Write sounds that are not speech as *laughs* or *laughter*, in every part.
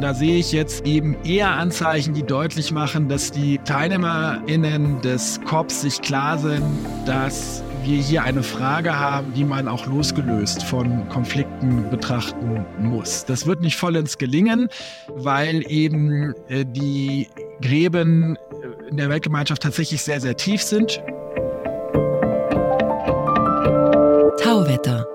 Da sehe ich jetzt eben eher Anzeichen, die deutlich machen, dass die TeilnehmerInnen des COPs sich klar sind, dass wir hier eine Frage haben, die man auch losgelöst von Konflikten betrachten muss. Das wird nicht vollends gelingen, weil eben äh, die Gräben in der Weltgemeinschaft tatsächlich sehr, sehr tief sind. Tauwetter,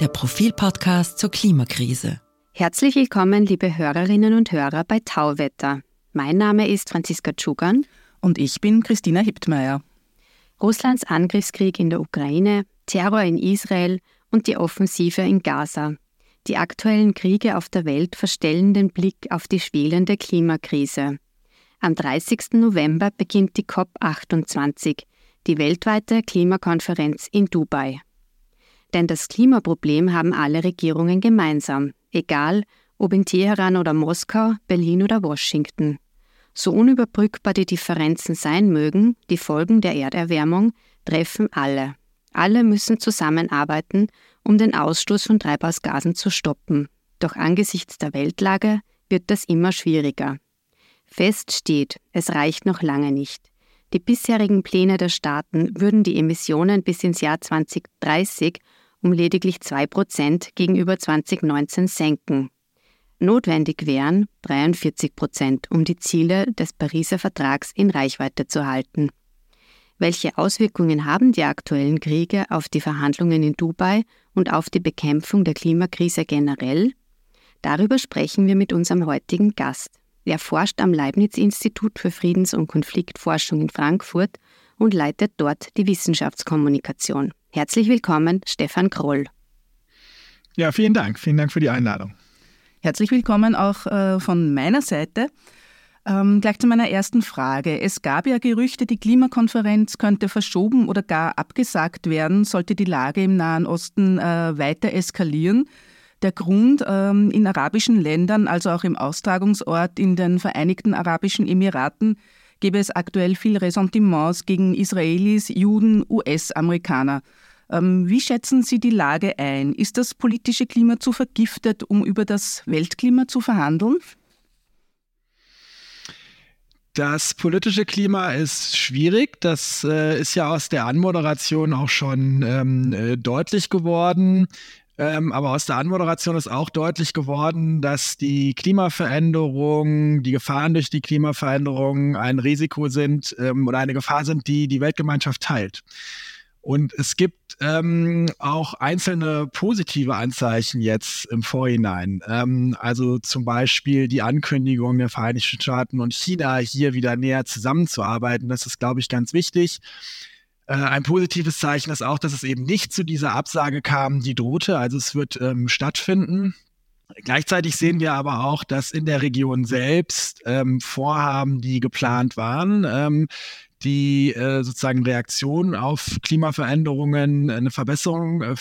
der Profilpodcast zur Klimakrise. Herzlich willkommen, liebe Hörerinnen und Hörer bei Tauwetter. Mein Name ist Franziska Tschugan. Und ich bin Christina Hiptmeier. Russlands Angriffskrieg in der Ukraine, Terror in Israel und die Offensive in Gaza. Die aktuellen Kriege auf der Welt verstellen den Blick auf die schwelende Klimakrise. Am 30. November beginnt die COP28, die weltweite Klimakonferenz in Dubai. Denn das Klimaproblem haben alle Regierungen gemeinsam, egal ob in Teheran oder Moskau, Berlin oder Washington. So unüberbrückbar die Differenzen sein mögen, die Folgen der Erderwärmung treffen alle. Alle müssen zusammenarbeiten, um den Ausstoß von Treibhausgasen zu stoppen. Doch angesichts der Weltlage wird das immer schwieriger. Fest steht, es reicht noch lange nicht. Die bisherigen Pläne der Staaten würden die Emissionen bis ins Jahr 2030 um lediglich 2 Prozent gegenüber 2019 senken. Notwendig wären 43 Prozent, um die Ziele des Pariser Vertrags in Reichweite zu halten. Welche Auswirkungen haben die aktuellen Kriege auf die Verhandlungen in Dubai und auf die Bekämpfung der Klimakrise generell? Darüber sprechen wir mit unserem heutigen Gast. Er forscht am Leibniz-Institut für Friedens- und Konfliktforschung in Frankfurt und leitet dort die Wissenschaftskommunikation. Herzlich willkommen, Stefan Kroll. Ja, vielen Dank. Vielen Dank für die Einladung. Herzlich willkommen auch äh, von meiner Seite. Ähm, gleich zu meiner ersten Frage. Es gab ja Gerüchte, die Klimakonferenz könnte verschoben oder gar abgesagt werden, sollte die Lage im Nahen Osten äh, weiter eskalieren. Der Grund ähm, in arabischen Ländern, also auch im Austragungsort in den Vereinigten Arabischen Emiraten, gäbe es aktuell viel Ressentiments gegen Israelis, Juden, US-Amerikaner. Ähm, wie schätzen Sie die Lage ein? Ist das politische Klima zu vergiftet, um über das Weltklima zu verhandeln? Das politische Klima ist schwierig. Das äh, ist ja aus der Anmoderation auch schon ähm, äh, deutlich geworden. Ähm, aber aus der Anmoderation ist auch deutlich geworden, dass die Klimaveränderung, die Gefahren durch die Klimaveränderung ein Risiko sind ähm, oder eine Gefahr sind, die die Weltgemeinschaft teilt. Und es gibt ähm, auch einzelne positive Anzeichen jetzt im Vorhinein. Ähm, also zum Beispiel die Ankündigung der Vereinigten Staaten und China hier wieder näher zusammenzuarbeiten. Das ist, glaube ich, ganz wichtig. Äh, ein positives Zeichen ist auch, dass es eben nicht zu dieser Absage kam, die drohte. Also es wird ähm, stattfinden. Gleichzeitig sehen wir aber auch, dass in der Region selbst ähm, Vorhaben, die geplant waren, ähm, die äh, sozusagen Reaktion auf Klimaveränderungen, eine Verbesserung äh,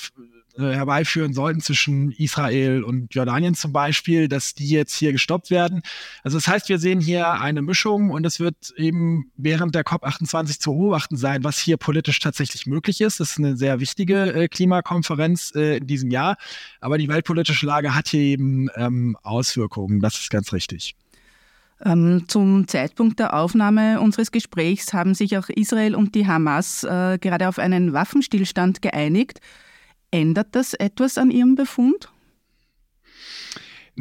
äh, herbeiführen sollten zwischen Israel und Jordanien zum Beispiel, dass die jetzt hier gestoppt werden. Also das heißt, wir sehen hier eine Mischung und es wird eben während der COP28 zu beobachten sein, was hier politisch tatsächlich möglich ist. Das ist eine sehr wichtige äh, Klimakonferenz äh, in diesem Jahr, aber die weltpolitische Lage hat hier eben ähm, Auswirkungen. Das ist ganz richtig. Ähm, zum Zeitpunkt der Aufnahme unseres Gesprächs haben sich auch Israel und die Hamas äh, gerade auf einen Waffenstillstand geeinigt. Ändert das etwas an Ihrem Befund?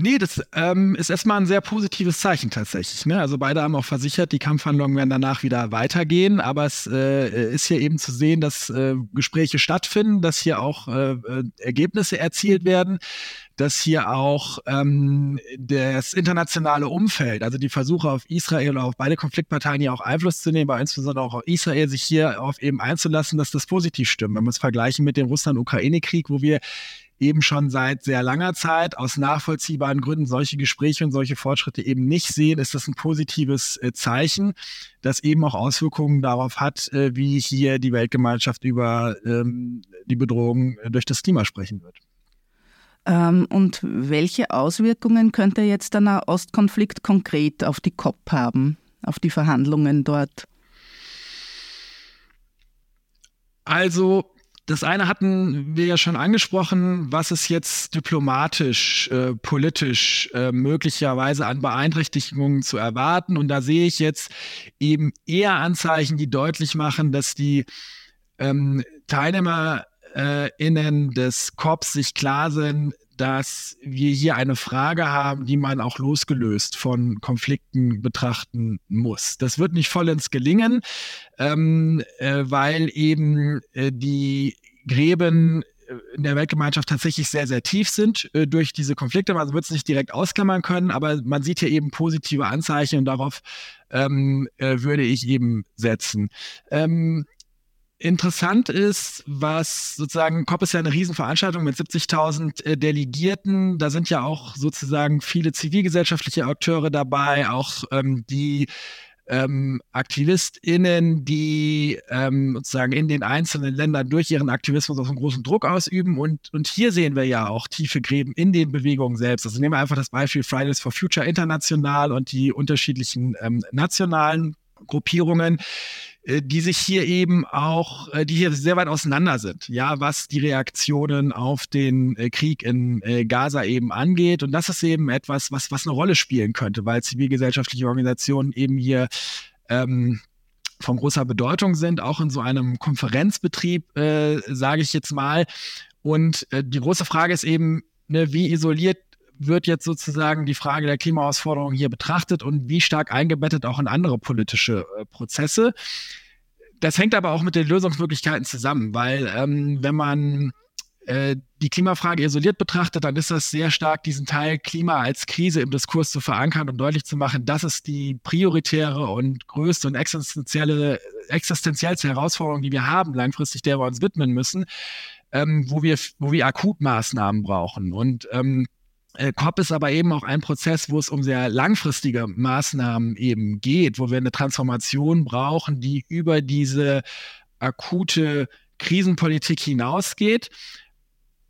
Nee, das ähm, ist erstmal ein sehr positives Zeichen tatsächlich. Ne? Also beide haben auch versichert, die Kampfhandlungen werden danach wieder weitergehen, aber es äh, ist hier eben zu sehen, dass äh, Gespräche stattfinden, dass hier auch äh, äh Ergebnisse erzielt werden, dass hier auch ähm, das internationale Umfeld, also die Versuche auf Israel oder auf beide Konfliktparteien hier auch Einfluss zu nehmen, aber insbesondere auch auf Israel, sich hier auf eben einzulassen, dass das positiv stimmt. Wenn wir es vergleichen mit dem Russland-Ukraine-Krieg, wo wir eben schon seit sehr langer Zeit aus nachvollziehbaren Gründen solche Gespräche und solche Fortschritte eben nicht sehen, ist das ein positives äh, Zeichen, das eben auch Auswirkungen darauf hat, äh, wie hier die Weltgemeinschaft über ähm, die Bedrohung äh, durch das Klima sprechen wird. Ähm, und welche Auswirkungen könnte jetzt der Nahostkonflikt konkret auf die COP haben, auf die Verhandlungen dort? Also das eine hatten wir ja schon angesprochen, was ist jetzt diplomatisch, äh, politisch äh, möglicherweise an Beeinträchtigungen zu erwarten. Und da sehe ich jetzt eben eher Anzeichen, die deutlich machen, dass die ähm, TeilnehmerInnen des COPs sich klar sind, dass wir hier eine Frage haben, die man auch losgelöst von Konflikten betrachten muss. Das wird nicht vollends gelingen, ähm, äh, weil eben äh, die Gräben äh, in der Weltgemeinschaft tatsächlich sehr, sehr tief sind äh, durch diese Konflikte. Man wird es nicht direkt ausklammern können, aber man sieht hier eben positive Anzeichen und darauf ähm, äh, würde ich eben setzen. Ähm, Interessant ist, was sozusagen, COP ist ja eine Riesenveranstaltung mit 70.000 äh, Delegierten. Da sind ja auch sozusagen viele zivilgesellschaftliche Akteure dabei, auch ähm, die ähm, AktivistInnen, die ähm, sozusagen in den einzelnen Ländern durch ihren Aktivismus auch einen großen Druck ausüben. Und, und hier sehen wir ja auch tiefe Gräben in den Bewegungen selbst. Also nehmen wir einfach das Beispiel Fridays for Future international und die unterschiedlichen ähm, nationalen Gruppierungen die sich hier eben auch, äh, die hier sehr weit auseinander sind, ja, was die Reaktionen auf den äh, Krieg in Gaza eben angeht. Und das ist eben etwas, was, was eine Rolle spielen könnte, weil zivilgesellschaftliche Organisationen eben hier ähm, von großer Bedeutung sind, auch in so einem Konferenzbetrieb, äh, sage ich jetzt mal. Und äh, die große Frage ist eben, ne, wie isoliert wird jetzt sozusagen die Frage der Klimaherausforderung hier betrachtet und wie stark eingebettet auch in andere politische äh, Prozesse. Das hängt aber auch mit den Lösungsmöglichkeiten zusammen, weil ähm, wenn man äh, die Klimafrage isoliert betrachtet, dann ist das sehr stark diesen Teil Klima als Krise im Diskurs zu verankern und deutlich zu machen, das ist die prioritäre und größte und existenzielle, existenziellste Herausforderung, die wir haben, langfristig, der wir uns widmen müssen, ähm, wo wir, wo wir Akutmaßnahmen brauchen. Und ähm, äh, COP ist aber eben auch ein Prozess, wo es um sehr langfristige Maßnahmen eben geht, wo wir eine Transformation brauchen, die über diese akute Krisenpolitik hinausgeht.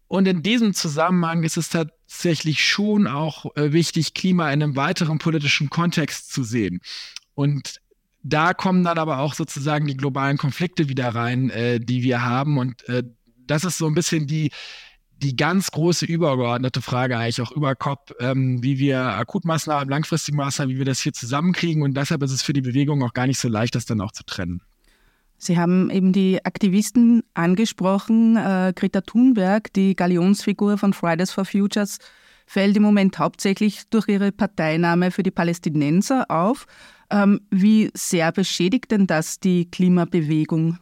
Und in diesem Zusammenhang ist es tatsächlich schon auch äh, wichtig, Klima in einem weiteren politischen Kontext zu sehen. Und da kommen dann aber auch sozusagen die globalen Konflikte wieder rein, äh, die wir haben. Und äh, das ist so ein bisschen die, die ganz große übergeordnete Frage eigentlich auch über COP, ähm, wie wir Akutmaßnahmen, langfristige Maßnahmen, wie wir das hier zusammenkriegen. Und deshalb ist es für die Bewegung auch gar nicht so leicht, das dann auch zu trennen. Sie haben eben die Aktivisten angesprochen. Äh, Greta Thunberg, die Galionsfigur von Fridays for Futures, fällt im Moment hauptsächlich durch ihre Parteinahme für die Palästinenser auf. Ähm, wie sehr beschädigt denn das die Klimabewegung?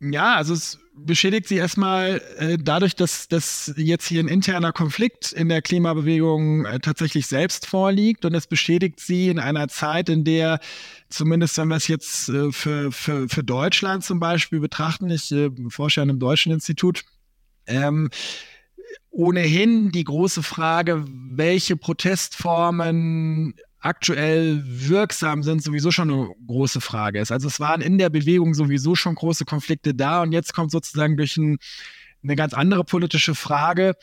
Ja, also es beschädigt sie erstmal äh, dadurch, dass, dass jetzt hier ein interner Konflikt in der Klimabewegung äh, tatsächlich selbst vorliegt. Und es beschädigt sie in einer Zeit, in der zumindest wenn wir es jetzt äh, für, für, für Deutschland zum Beispiel betrachten, ich äh, forsche an einem deutschen Institut, ähm, ohnehin die große Frage, welche Protestformen aktuell wirksam sind, sowieso schon eine große Frage ist. Also es waren in der Bewegung sowieso schon große Konflikte da und jetzt kommt sozusagen durch ein, eine ganz andere politische Frage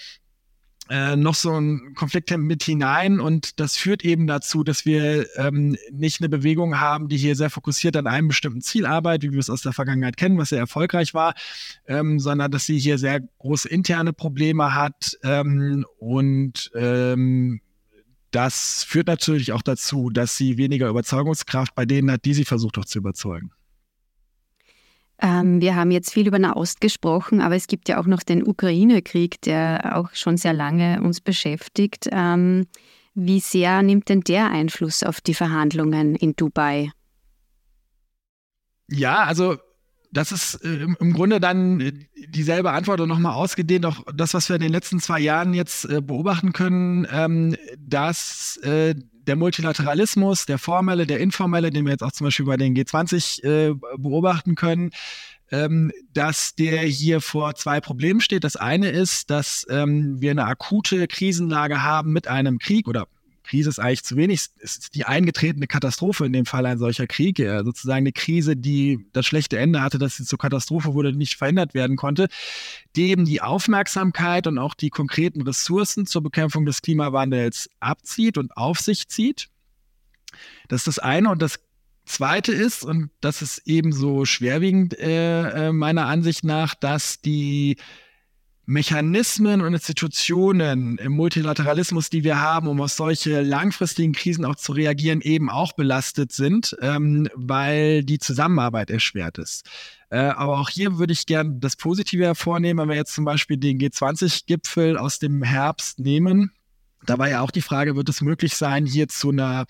äh, noch so ein Konflikt mit hinein und das führt eben dazu, dass wir ähm, nicht eine Bewegung haben, die hier sehr fokussiert an einem bestimmten Ziel arbeitet, wie wir es aus der Vergangenheit kennen, was sehr erfolgreich war, ähm, sondern dass sie hier sehr große interne Probleme hat ähm, und ähm, das führt natürlich auch dazu, dass sie weniger Überzeugungskraft bei denen hat, die sie versucht auch zu überzeugen. Ähm, wir haben jetzt viel über Nahost gesprochen, aber es gibt ja auch noch den Ukraine-Krieg, der auch schon sehr lange uns beschäftigt. Ähm, wie sehr nimmt denn der Einfluss auf die Verhandlungen in Dubai? Ja, also das ist äh, im Grunde dann äh, dieselbe Antwort und nochmal ausgedehnt, auch das, was wir in den letzten zwei Jahren jetzt äh, beobachten können, ähm, dass äh, der Multilateralismus, der formelle, der informelle, den wir jetzt auch zum Beispiel bei den G20 äh, beobachten können, ähm, dass der hier vor zwei Problemen steht. Das eine ist, dass ähm, wir eine akute Krisenlage haben mit einem Krieg oder Krise ist eigentlich zu wenig. Ist die eingetretene Katastrophe in dem Fall ein solcher Krieg, sozusagen eine Krise, die das schlechte Ende hatte, dass sie zur Katastrophe wurde, nicht verhindert werden konnte, die eben die Aufmerksamkeit und auch die konkreten Ressourcen zur Bekämpfung des Klimawandels abzieht und auf sich zieht. Das ist das eine. Und das Zweite ist, und das ist ebenso schwerwiegend äh, äh, meiner Ansicht nach, dass die Mechanismen und Institutionen im Multilateralismus, die wir haben, um auf solche langfristigen Krisen auch zu reagieren, eben auch belastet sind, ähm, weil die Zusammenarbeit erschwert ist. Äh, aber auch hier würde ich gern das Positive hervornehmen, wenn wir jetzt zum Beispiel den G20-Gipfel aus dem Herbst nehmen, da war ja auch die Frage, wird es möglich sein, hier zu einer,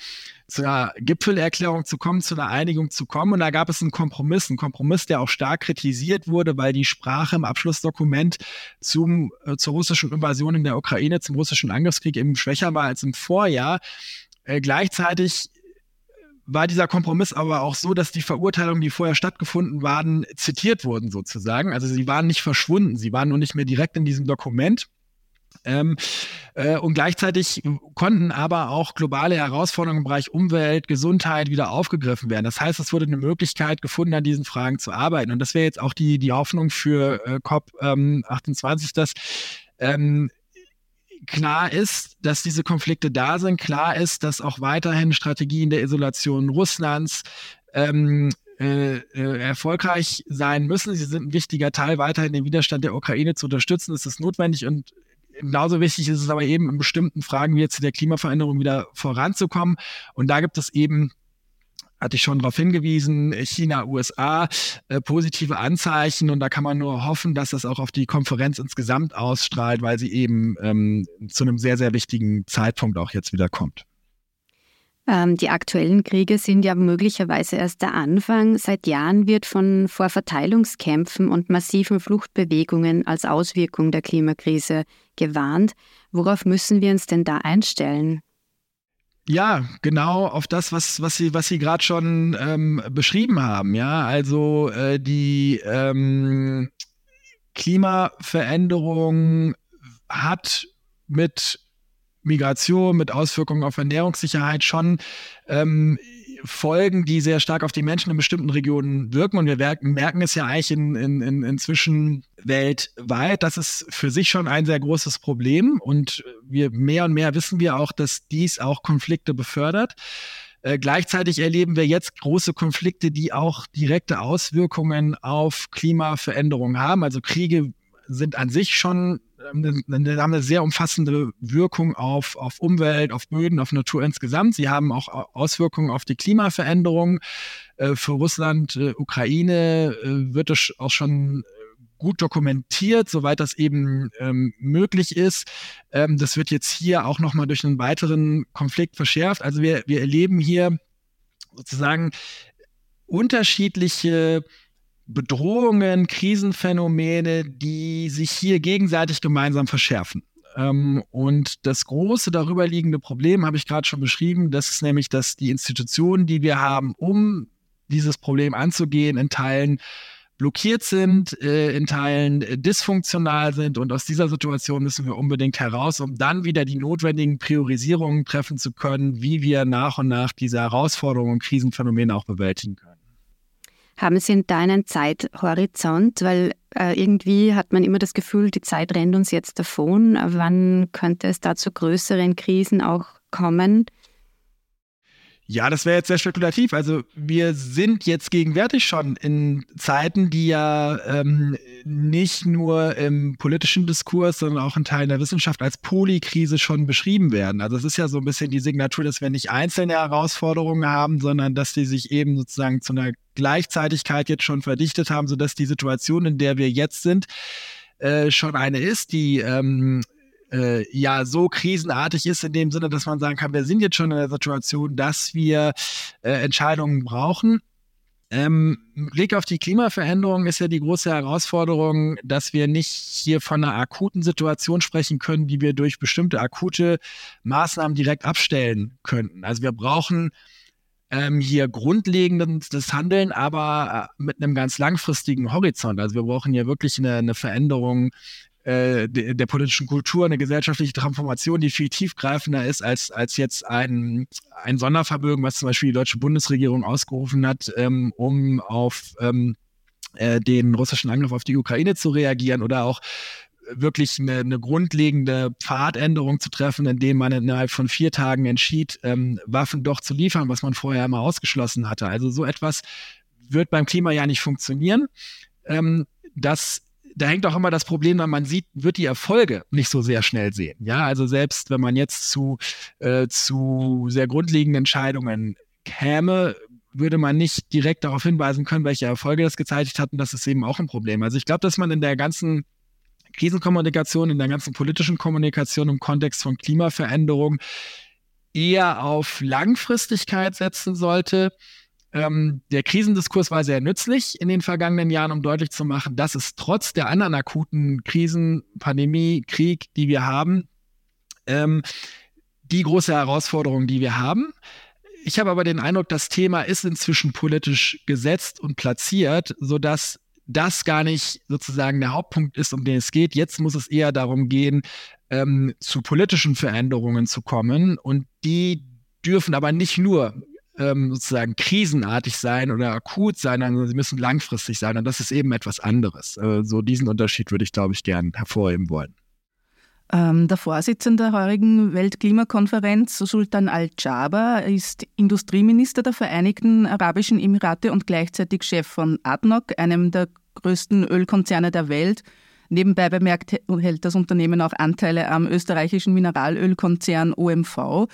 zu einer Gipfelerklärung zu kommen, zu einer Einigung zu kommen? Und da gab es einen Kompromiss, einen Kompromiss, der auch stark kritisiert wurde, weil die Sprache im Abschlussdokument zum, äh, zur russischen Invasion in der Ukraine, zum russischen Angriffskrieg eben schwächer war als im Vorjahr. Äh, gleichzeitig war dieser Kompromiss aber auch so, dass die Verurteilungen, die vorher stattgefunden waren, zitiert wurden sozusagen. Also sie waren nicht verschwunden, sie waren nur nicht mehr direkt in diesem Dokument. Ähm, äh, und gleichzeitig konnten aber auch globale Herausforderungen im Bereich Umwelt, Gesundheit wieder aufgegriffen werden. Das heißt, es wurde eine Möglichkeit gefunden, an diesen Fragen zu arbeiten. Und das wäre jetzt auch die, die Hoffnung für äh, COP28, ähm, dass ähm, klar ist, dass diese Konflikte da sind. Klar ist, dass auch weiterhin Strategien der Isolation Russlands ähm, äh, äh, erfolgreich sein müssen. Sie sind ein wichtiger Teil, weiterhin den Widerstand der Ukraine zu unterstützen. Es ist notwendig und genauso wichtig ist es aber eben in bestimmten Fragen wie jetzt der Klimaveränderung wieder voranzukommen. Und da gibt es eben hatte ich schon darauf hingewiesen, China, USA, äh, positive Anzeichen und da kann man nur hoffen, dass das auch auf die Konferenz insgesamt ausstrahlt, weil sie eben ähm, zu einem sehr, sehr wichtigen Zeitpunkt auch jetzt wieder kommt. Ähm, die aktuellen Kriege sind ja möglicherweise erst der Anfang. Seit Jahren wird von Vorverteilungskämpfen und massiven Fluchtbewegungen als Auswirkung der Klimakrise gewarnt. Worauf müssen wir uns denn da einstellen? Ja, genau auf das, was, was Sie, was Sie gerade schon ähm, beschrieben haben. Ja, also äh, die ähm, Klimaveränderung hat mit Migration, mit Auswirkungen auf Ernährungssicherheit schon ähm, Folgen, die sehr stark auf die Menschen in bestimmten Regionen wirken. Und wir merken es ja eigentlich in, in, in, inzwischen weltweit. Das ist für sich schon ein sehr großes Problem. Und wir mehr und mehr wissen wir auch, dass dies auch Konflikte befördert. Äh, gleichzeitig erleben wir jetzt große Konflikte, die auch direkte Auswirkungen auf Klimaveränderungen haben. Also Kriege sind an sich schon ähm, haben eine sehr umfassende Wirkung auf, auf Umwelt, auf Böden, auf Natur insgesamt. Sie haben auch Auswirkungen auf die Klimaveränderung. Äh, für Russland, äh, Ukraine äh, wird es auch schon gut dokumentiert, soweit das eben ähm, möglich ist. Ähm, das wird jetzt hier auch nochmal durch einen weiteren Konflikt verschärft. Also wir, wir erleben hier sozusagen unterschiedliche Bedrohungen, Krisenphänomene, die sich hier gegenseitig gemeinsam verschärfen. Ähm, und das große darüber liegende Problem habe ich gerade schon beschrieben. Das ist nämlich, dass die Institutionen, die wir haben, um dieses Problem anzugehen, in Teilen blockiert sind, äh, in Teilen äh, dysfunktional sind. Und aus dieser Situation müssen wir unbedingt heraus, um dann wieder die notwendigen Priorisierungen treffen zu können, wie wir nach und nach diese Herausforderungen und Krisenphänomene auch bewältigen können. Haben Sie da einen Zeithorizont? Weil äh, irgendwie hat man immer das Gefühl, die Zeit rennt uns jetzt davon. Wann könnte es da zu größeren Krisen auch kommen? Ja, das wäre jetzt sehr spekulativ. Also wir sind jetzt gegenwärtig schon in Zeiten, die ja ähm, nicht nur im politischen Diskurs, sondern auch in Teilen der Wissenschaft als Polykrise schon beschrieben werden. Also es ist ja so ein bisschen die Signatur, dass wir nicht einzelne Herausforderungen haben, sondern dass die sich eben sozusagen zu einer Gleichzeitigkeit jetzt schon verdichtet haben, sodass die Situation, in der wir jetzt sind, äh, schon eine ist, die ähm, äh, ja so krisenartig ist in dem Sinne, dass man sagen kann, wir sind jetzt schon in der Situation, dass wir äh, Entscheidungen brauchen. Ähm, Blick auf die Klimaveränderung ist ja die große Herausforderung, dass wir nicht hier von einer akuten Situation sprechen können, die wir durch bestimmte akute Maßnahmen direkt abstellen könnten. Also wir brauchen ähm, hier grundlegendes Handeln, aber äh, mit einem ganz langfristigen Horizont. Also wir brauchen hier wirklich eine, eine Veränderung äh, der, der, politischen Kultur, eine gesellschaftliche Transformation, die viel tiefgreifender ist als, als jetzt ein, ein Sondervermögen, was zum Beispiel die deutsche Bundesregierung ausgerufen hat, ähm, um auf ähm, äh, den russischen Angriff auf die Ukraine zu reagieren oder auch wirklich eine, eine, grundlegende Pfadänderung zu treffen, indem man innerhalb von vier Tagen entschied, ähm, Waffen doch zu liefern, was man vorher immer ausgeschlossen hatte. Also so etwas wird beim Klima ja nicht funktionieren. Ähm, das da hängt auch immer das Problem, weil man sieht, wird die Erfolge nicht so sehr schnell sehen. Ja, also selbst wenn man jetzt zu, äh, zu sehr grundlegenden Entscheidungen käme, würde man nicht direkt darauf hinweisen können, welche Erfolge das gezeitigt hat. Und das ist eben auch ein Problem. Also ich glaube, dass man in der ganzen Krisenkommunikation, in der ganzen politischen Kommunikation im Kontext von Klimaveränderung eher auf Langfristigkeit setzen sollte. Ähm, der Krisendiskurs war sehr nützlich in den vergangenen Jahren, um deutlich zu machen, dass es trotz der anderen akuten Krisen, Pandemie, Krieg, die wir haben, ähm, die große Herausforderung, die wir haben. Ich habe aber den Eindruck, das Thema ist inzwischen politisch gesetzt und platziert, sodass das gar nicht sozusagen der Hauptpunkt ist, um den es geht. Jetzt muss es eher darum gehen, ähm, zu politischen Veränderungen zu kommen. Und die dürfen aber nicht nur ähm, sozusagen krisenartig sein oder akut sein, sondern sie müssen langfristig sein. Und das ist eben etwas anderes. Äh, so diesen Unterschied würde ich, glaube ich, gern hervorheben wollen. Ähm, der Vorsitzende der heurigen Weltklimakonferenz, Sultan Al-Jaber, ist Industrieminister der Vereinigten Arabischen Emirate und gleichzeitig Chef von ADNOC, einem der größten Ölkonzerne der Welt. Nebenbei bemerkt hält das Unternehmen auch Anteile am österreichischen Mineralölkonzern OMV.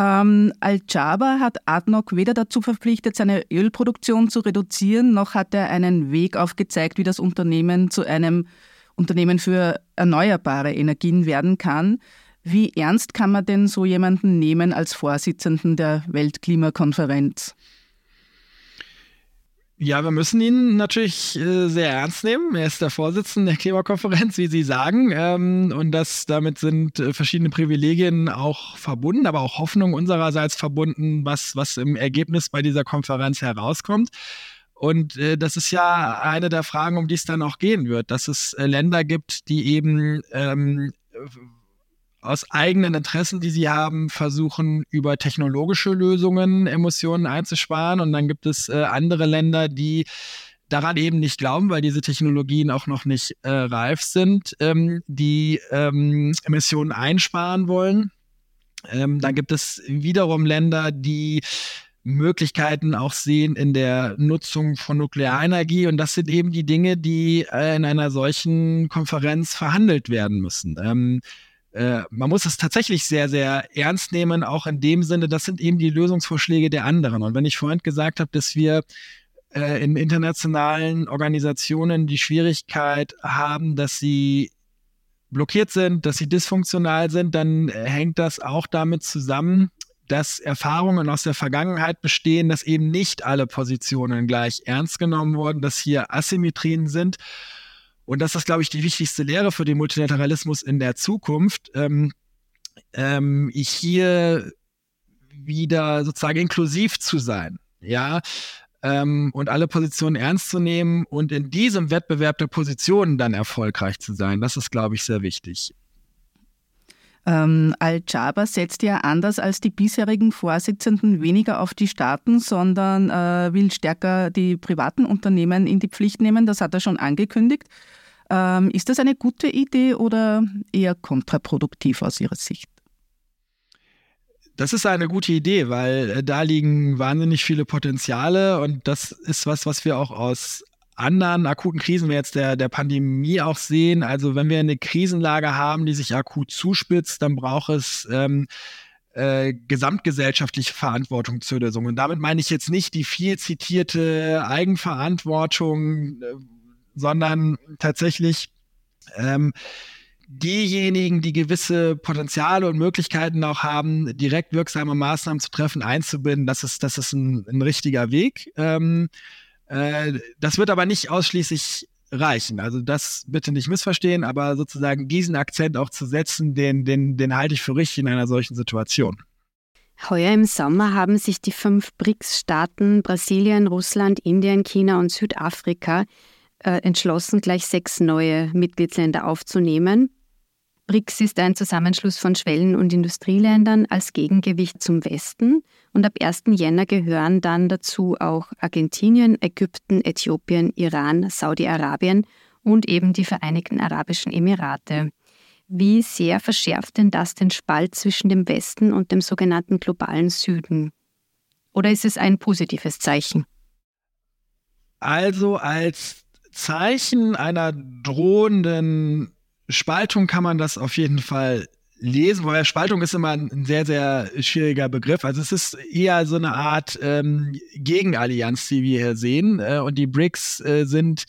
Ähm, Al-Jaber hat ADNOC weder dazu verpflichtet, seine Ölproduktion zu reduzieren, noch hat er einen Weg aufgezeigt, wie das Unternehmen zu einem Unternehmen für erneuerbare Energien werden kann. Wie ernst kann man denn so jemanden nehmen als Vorsitzenden der Weltklimakonferenz? Ja, wir müssen ihn natürlich äh, sehr ernst nehmen. Er ist der Vorsitzende der Klimakonferenz, wie Sie sagen. Ähm, und das, damit sind äh, verschiedene Privilegien auch verbunden, aber auch Hoffnung unsererseits verbunden, was, was im Ergebnis bei dieser Konferenz herauskommt. Und äh, das ist ja eine der Fragen, um die es dann auch gehen wird, dass es äh, Länder gibt, die eben ähm, aus eigenen Interessen, die sie haben, versuchen, über technologische Lösungen Emissionen einzusparen. Und dann gibt es äh, andere Länder, die daran eben nicht glauben, weil diese Technologien auch noch nicht äh, reif sind, ähm, die ähm, Emissionen einsparen wollen. Ähm, dann gibt es wiederum Länder, die Möglichkeiten auch sehen in der Nutzung von Nuklearenergie. Und das sind eben die Dinge, die äh, in einer solchen Konferenz verhandelt werden müssen. Äh, man muss es tatsächlich sehr, sehr ernst nehmen, auch in dem Sinne, das sind eben die Lösungsvorschläge der anderen. Und wenn ich vorhin gesagt habe, dass wir äh, in internationalen Organisationen die Schwierigkeit haben, dass sie blockiert sind, dass sie dysfunktional sind, dann äh, hängt das auch damit zusammen, dass Erfahrungen aus der Vergangenheit bestehen, dass eben nicht alle Positionen gleich ernst genommen wurden, dass hier Asymmetrien sind. Und das ist, glaube ich, die wichtigste Lehre für den Multilateralismus in der Zukunft. Ähm, ähm, hier wieder sozusagen inklusiv zu sein, ja, ähm, und alle Positionen ernst zu nehmen und in diesem Wettbewerb der Positionen dann erfolgreich zu sein. Das ist, glaube ich, sehr wichtig. Ähm, Al-Jaber setzt ja anders als die bisherigen Vorsitzenden weniger auf die Staaten, sondern äh, will stärker die privaten Unternehmen in die Pflicht nehmen. Das hat er schon angekündigt. Ähm, ist das eine gute Idee oder eher kontraproduktiv aus Ihrer Sicht? Das ist eine gute Idee, weil äh, da liegen wahnsinnig viele Potenziale und das ist was, was wir auch aus anderen akuten Krisen wie jetzt der, der Pandemie auch sehen. Also wenn wir eine Krisenlage haben, die sich akut zuspitzt, dann braucht es ähm, äh, gesamtgesellschaftliche Verantwortung zur Lösung. Und damit meine ich jetzt nicht die viel zitierte Eigenverantwortung, äh, sondern tatsächlich ähm, diejenigen, die gewisse Potenziale und Möglichkeiten auch haben, direkt wirksame Maßnahmen zu treffen, einzubinden, das ist, das ist ein, ein richtiger Weg. Ähm, äh, das wird aber nicht ausschließlich reichen. Also das bitte nicht missverstehen, aber sozusagen diesen Akzent auch zu setzen, den, den, den halte ich für richtig in einer solchen Situation. Heuer im Sommer haben sich die fünf BRICS-Staaten Brasilien, Russland, Indien, China und Südafrika entschlossen, gleich sechs neue Mitgliedsländer aufzunehmen. BRICS ist ein Zusammenschluss von Schwellen- und Industrieländern als Gegengewicht zum Westen. Und ab 1. Jänner gehören dann dazu auch Argentinien, Ägypten, Äthiopien, Iran, Saudi-Arabien und eben die Vereinigten Arabischen Emirate. Wie sehr verschärft denn das den Spalt zwischen dem Westen und dem sogenannten globalen Süden? Oder ist es ein positives Zeichen? Also als Zeichen einer drohenden Spaltung kann man das auf jeden Fall lesen, weil Spaltung ist immer ein sehr, sehr schwieriger Begriff. Also es ist eher so eine Art ähm, Gegenallianz, die wir hier sehen. Äh, und die BRICS äh, sind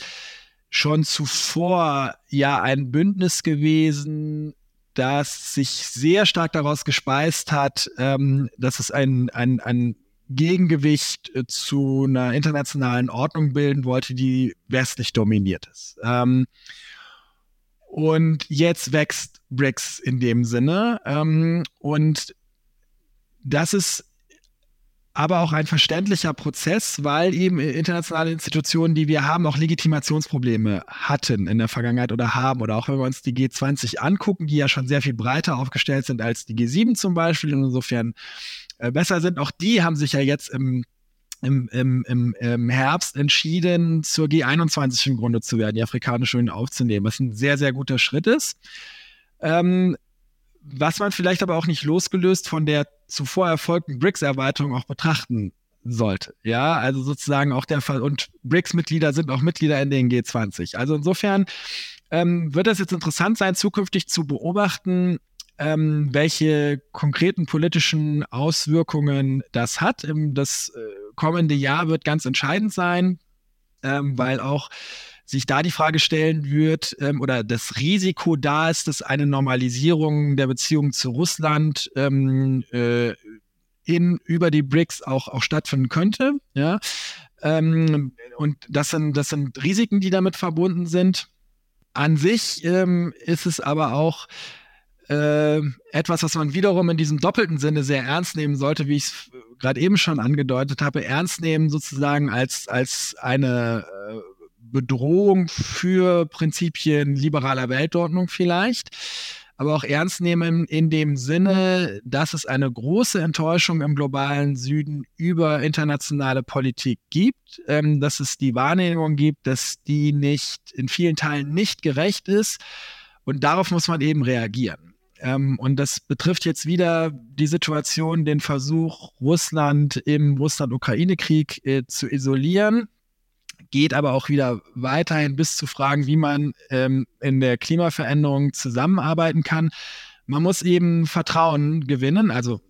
schon zuvor ja ein Bündnis gewesen, das sich sehr stark daraus gespeist hat, ähm, dass es ein, ein, ein Gegengewicht äh, zu einer internationalen Ordnung bilden wollte, die westlich dominiert ist. Ähm, und jetzt wächst BRICS in dem Sinne. Ähm, und das ist aber auch ein verständlicher Prozess, weil eben internationale Institutionen, die wir haben, auch Legitimationsprobleme hatten in der Vergangenheit oder haben. Oder auch wenn wir uns die G20 angucken, die ja schon sehr viel breiter aufgestellt sind als die G7 zum Beispiel, insofern äh, besser sind. Auch die haben sich ja jetzt im im, im, im, im Herbst entschieden, zur G21 im Grunde zu werden, die Afrikanische Union aufzunehmen, was ein sehr, sehr guter Schritt ist. Ähm, was man vielleicht aber auch nicht losgelöst von der zuvor erfolgten BRICS-Erweiterung auch betrachten sollte. Ja, also sozusagen auch der Fall. Und BRICS-Mitglieder sind auch Mitglieder in den G20. Also insofern ähm, wird es jetzt interessant sein, zukünftig zu beobachten, ähm, welche konkreten politischen Auswirkungen das hat. Das äh, kommende Jahr wird ganz entscheidend sein, ähm, weil auch sich da die Frage stellen wird ähm, oder das Risiko da ist, dass eine Normalisierung der Beziehungen zu Russland ähm, äh, in, über die BRICS auch, auch stattfinden könnte. Ja? Ähm, und das sind, das sind Risiken, die damit verbunden sind. An sich ähm, ist es aber auch äh, etwas, was man wiederum in diesem doppelten Sinne sehr ernst nehmen sollte, wie ich es gerade eben schon angedeutet habe, ernst nehmen sozusagen als, als eine äh, Bedrohung für Prinzipien liberaler Weltordnung vielleicht, aber auch ernst nehmen in dem Sinne, dass es eine große Enttäuschung im globalen Süden über internationale Politik gibt, ähm, dass es die Wahrnehmung gibt, dass die nicht in vielen Teilen nicht gerecht ist. Und darauf muss man eben reagieren. Ähm, und das betrifft jetzt wieder die Situation, den Versuch, Russland im Russland-Ukraine-Krieg äh, zu isolieren geht aber auch wieder weiterhin bis zu Fragen, wie man ähm, in der Klimaveränderung zusammenarbeiten kann. Man muss eben Vertrauen gewinnen, also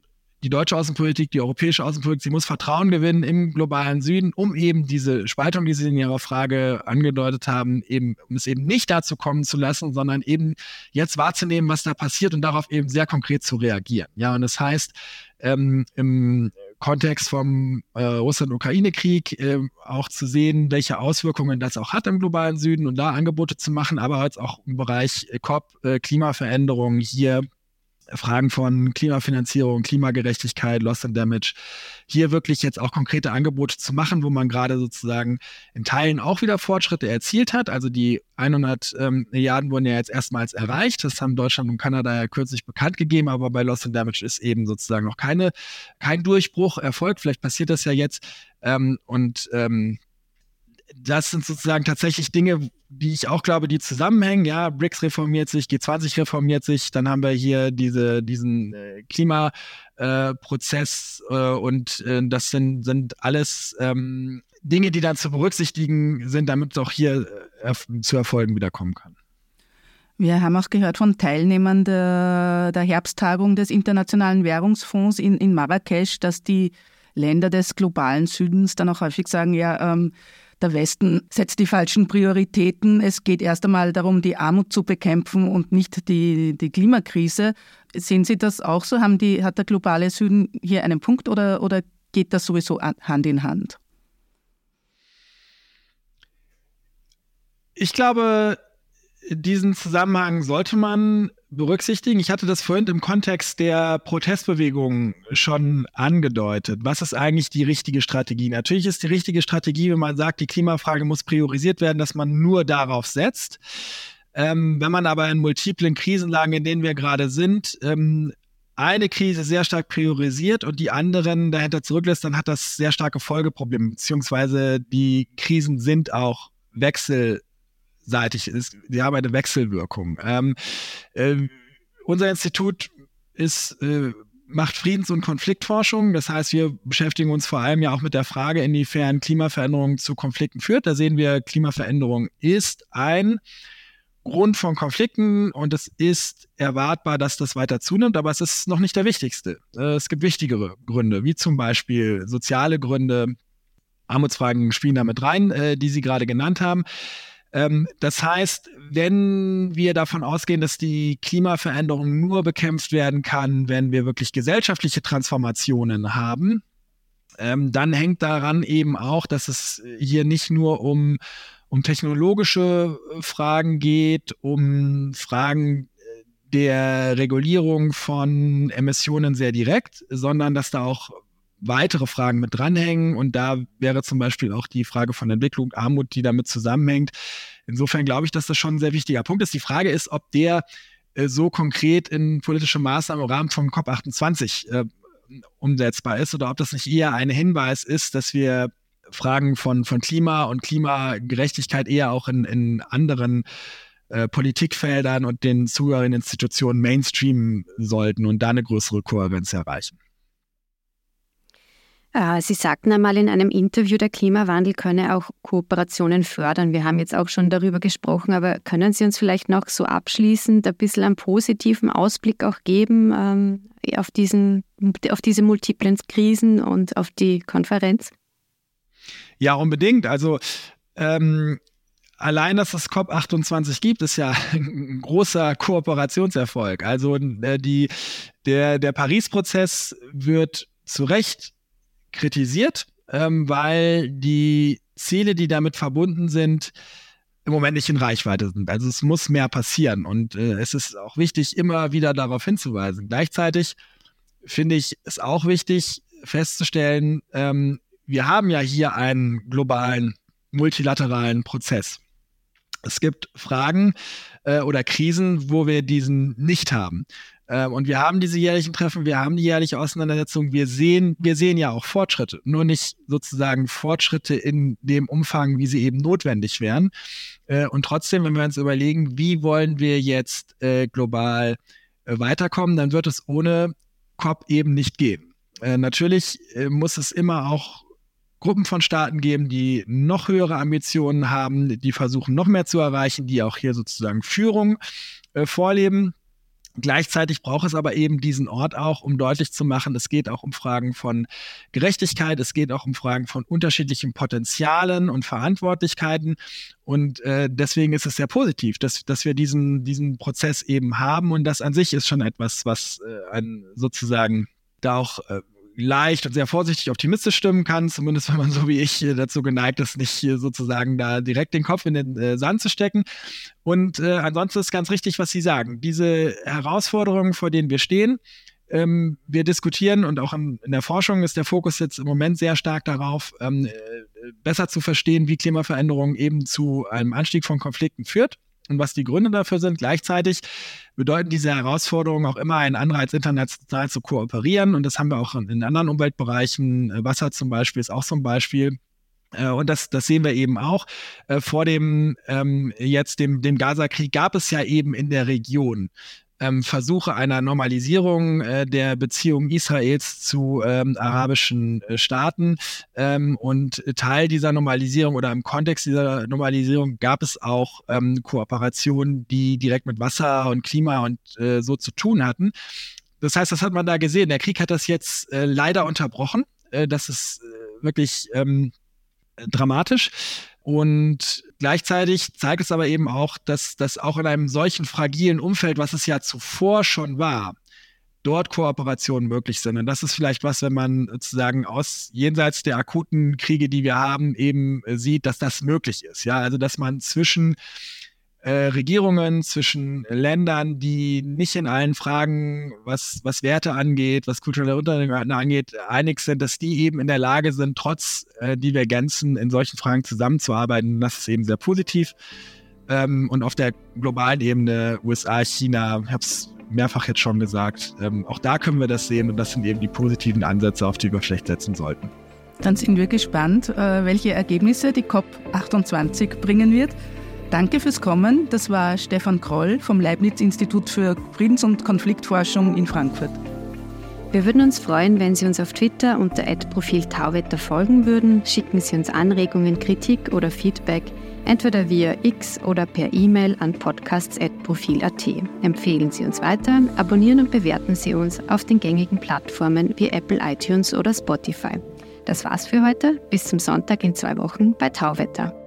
die deutsche Außenpolitik, die europäische Außenpolitik, sie muss Vertrauen gewinnen im globalen Süden, um eben diese Spaltung, die Sie in Ihrer Frage angedeutet haben, eben, um es eben nicht dazu kommen zu lassen, sondern eben jetzt wahrzunehmen, was da passiert und darauf eben sehr konkret zu reagieren. Ja, und das heißt, ähm, im Kontext vom äh, Russland-Ukraine-Krieg äh, auch zu sehen, welche Auswirkungen das auch hat im globalen Süden und da Angebote zu machen, aber jetzt auch im Bereich äh, COP, äh, Klimaveränderung hier Fragen von Klimafinanzierung, Klimagerechtigkeit, Loss and Damage, hier wirklich jetzt auch konkrete Angebote zu machen, wo man gerade sozusagen in Teilen auch wieder Fortschritte erzielt hat. Also die 100 ähm, Milliarden wurden ja jetzt erstmals erreicht. Das haben Deutschland und Kanada ja kürzlich bekannt gegeben, aber bei Loss and Damage ist eben sozusagen noch keine, kein Durchbruch erfolgt. Vielleicht passiert das ja jetzt. Ähm, und ähm, das sind sozusagen tatsächlich Dinge, die ich auch glaube, die zusammenhängen. Ja, BRICS reformiert sich, G20 reformiert sich, dann haben wir hier diese, diesen äh, Klimaprozess äh, äh, und das sind, sind alles ähm, Dinge, die dann zu berücksichtigen sind, damit es auch hier äh, zu Erfolgen wiederkommen kann. Wir haben auch gehört von Teilnehmern der, der Herbsttagung des Internationalen Währungsfonds in, in Marrakesch, dass die Länder des globalen Südens dann auch häufig sagen, ja, ähm, der Westen setzt die falschen Prioritäten. Es geht erst einmal darum, die Armut zu bekämpfen und nicht die, die Klimakrise. Sehen Sie das auch so? Haben die, hat der globale Süden hier einen Punkt oder, oder geht das sowieso Hand in Hand? Ich glaube, diesen Zusammenhang sollte man berücksichtigen. Ich hatte das vorhin im Kontext der Protestbewegung schon angedeutet. Was ist eigentlich die richtige Strategie? Natürlich ist die richtige Strategie, wenn man sagt, die Klimafrage muss priorisiert werden, dass man nur darauf setzt. Ähm, wenn man aber in multiplen Krisenlagen, in denen wir gerade sind, ähm, eine Krise sehr stark priorisiert und die anderen dahinter zurücklässt, dann hat das sehr starke Folgeprobleme, beziehungsweise die Krisen sind auch wechsel wechselseitig ist. Die haben eine Wechselwirkung. Ähm, äh, unser Institut ist äh, macht Friedens- und Konfliktforschung. Das heißt, wir beschäftigen uns vor allem ja auch mit der Frage, inwiefern Klimaveränderung zu Konflikten führt. Da sehen wir, Klimaveränderung ist ein Grund von Konflikten und es ist erwartbar, dass das weiter zunimmt, aber es ist noch nicht der wichtigste. Äh, es gibt wichtigere Gründe, wie zum Beispiel soziale Gründe. Armutsfragen spielen damit rein, äh, die Sie gerade genannt haben. Ähm, das heißt, wenn wir davon ausgehen, dass die Klimaveränderung nur bekämpft werden kann, wenn wir wirklich gesellschaftliche Transformationen haben, ähm, dann hängt daran eben auch, dass es hier nicht nur um, um technologische äh, Fragen geht, um Fragen äh, der Regulierung von Emissionen sehr direkt, sondern dass da auch weitere Fragen mit dranhängen. Und da wäre zum Beispiel auch die Frage von Entwicklung, Armut, die damit zusammenhängt. Insofern glaube ich, dass das schon ein sehr wichtiger Punkt ist. Die Frage ist, ob der äh, so konkret in politische Maßnahmen im Rahmen von COP28 äh, umsetzbar ist oder ob das nicht eher ein Hinweis ist, dass wir Fragen von, von Klima und Klimagerechtigkeit eher auch in, in anderen äh, Politikfeldern und den zugehörigen Institutionen mainstreamen sollten und da eine größere Kohärenz erreichen. Äh, Sie sagten einmal in einem Interview, der Klimawandel könne auch Kooperationen fördern. Wir haben jetzt auch schon darüber gesprochen, aber können Sie uns vielleicht noch so abschließend ein bisschen einen positiven Ausblick auch geben ähm, auf, diesen, auf diese multiplen Krisen und auf die Konferenz? Ja, unbedingt. Also ähm, allein, dass es COP28 gibt, ist ja *laughs* ein großer Kooperationserfolg. Also äh, die, der, der Paris-Prozess wird zu Recht kritisiert, ähm, weil die Ziele, die damit verbunden sind, im Moment nicht in Reichweite sind. Also es muss mehr passieren und äh, es ist auch wichtig, immer wieder darauf hinzuweisen. Gleichzeitig finde ich es auch wichtig festzustellen, ähm, wir haben ja hier einen globalen, multilateralen Prozess. Es gibt Fragen äh, oder Krisen, wo wir diesen nicht haben. Ähm, und wir haben diese jährlichen Treffen, wir haben die jährliche Auseinandersetzung. Wir sehen, wir sehen ja auch Fortschritte, nur nicht sozusagen Fortschritte in dem Umfang, wie sie eben notwendig wären. Äh, und trotzdem, wenn wir uns überlegen, wie wollen wir jetzt äh, global äh, weiterkommen, dann wird es ohne COP eben nicht gehen. natürlich muss es immer auch Gruppen von Staaten geben, die noch höhere Ambitionen haben, die versuchen noch mehr zu erreichen, die auch hier sozusagen Führung vorleben. Gleichzeitig braucht es aber eben diesen Ort auch, um deutlich zu machen, es geht auch um Fragen von Gerechtigkeit, es geht auch um Fragen von unterschiedlichen Potenzialen und Verantwortlichkeiten. Und äh, deswegen ist es sehr positiv, dass, dass wir diesen, diesen Prozess eben haben. Und das an sich ist schon etwas, was äh, ein, sozusagen da auch äh, leicht und sehr vorsichtig optimistisch stimmen kann, zumindest wenn man so wie ich dazu geneigt ist, nicht sozusagen da direkt den Kopf in den äh, Sand zu stecken. Und äh, ansonsten ist ganz richtig, was Sie sagen. Diese Herausforderungen, vor denen wir stehen, ähm, wir diskutieren und auch in, in, der Forschung ist der Fokus jetzt im Moment sehr stark darauf, ähm, äh, besser zu verstehen, wie Klimaveränderung eben zu einem Anstieg von Konflikten führt und was die Gründe dafür sind. Gleichzeitig bedeuten diese Herausforderungen auch immer einen Anreiz, international zu kooperieren. Und das haben wir auch in anderen Umweltbereichen. Äh, Wasser zum Beispiel ist auch so ein Beispiel. Äh, und das, das sehen wir eben auch. Äh, vor dem ähm, jetzt dem, dem Gaza-Krieg gab es ja eben in der Region ähm, Versuche einer Normalisierung äh, der Beziehungen Israels zu ähm, arabischen äh, Staaten. Ähm, und Teil dieser Normalisierung oder im Kontext dieser Normalisierung gab es auch ähm, Kooperationen, die direkt mit Wasser und Klima und äh, so zu tun hatten. Das heißt, das hat man da gesehen. Der Krieg hat das jetzt äh, leider unterbrochen. Äh, das ist äh, wirklich ähm, dramatisch. Und gleichzeitig zeigt es aber eben auch, dass das auch in einem solchen fragilen Umfeld, was es ja zuvor schon war, dort Kooperationen möglich sind. Und das ist vielleicht was, wenn man sozusagen aus jenseits der akuten Kriege, die wir haben, eben sieht, dass das möglich ist. Ja, also dass man zwischen äh, Regierungen, zwischen Ländern, die nicht in allen Fragen, was, was Werte angeht, was kulturelle Unternehmen angeht, einig sind, dass die eben in der Lage sind, trotz äh, Divergenzen in solchen Fragen zusammenzuarbeiten. Das ist eben sehr positiv. Ähm, und auf der globalen Ebene, USA, China, ich habe es mehrfach jetzt schon gesagt, ähm, auch da können wir das sehen und das sind eben die positiven Ansätze, auf die wir vielleicht setzen sollten. Dann sind wir gespannt, äh, welche Ergebnisse die COP28 bringen wird. Danke fürs Kommen. Das war Stefan Kroll vom Leibniz-Institut für Friedens- und Konfliktforschung in Frankfurt. Wir würden uns freuen, wenn Sie uns auf Twitter unter Profil Tauwetter folgen würden. Schicken Sie uns Anregungen, Kritik oder Feedback, entweder via X oder per E-Mail an podcasts.profil.at. Empfehlen Sie uns weiter, abonnieren und bewerten Sie uns auf den gängigen Plattformen wie Apple iTunes oder Spotify. Das war's für heute. Bis zum Sonntag in zwei Wochen bei Tauwetter.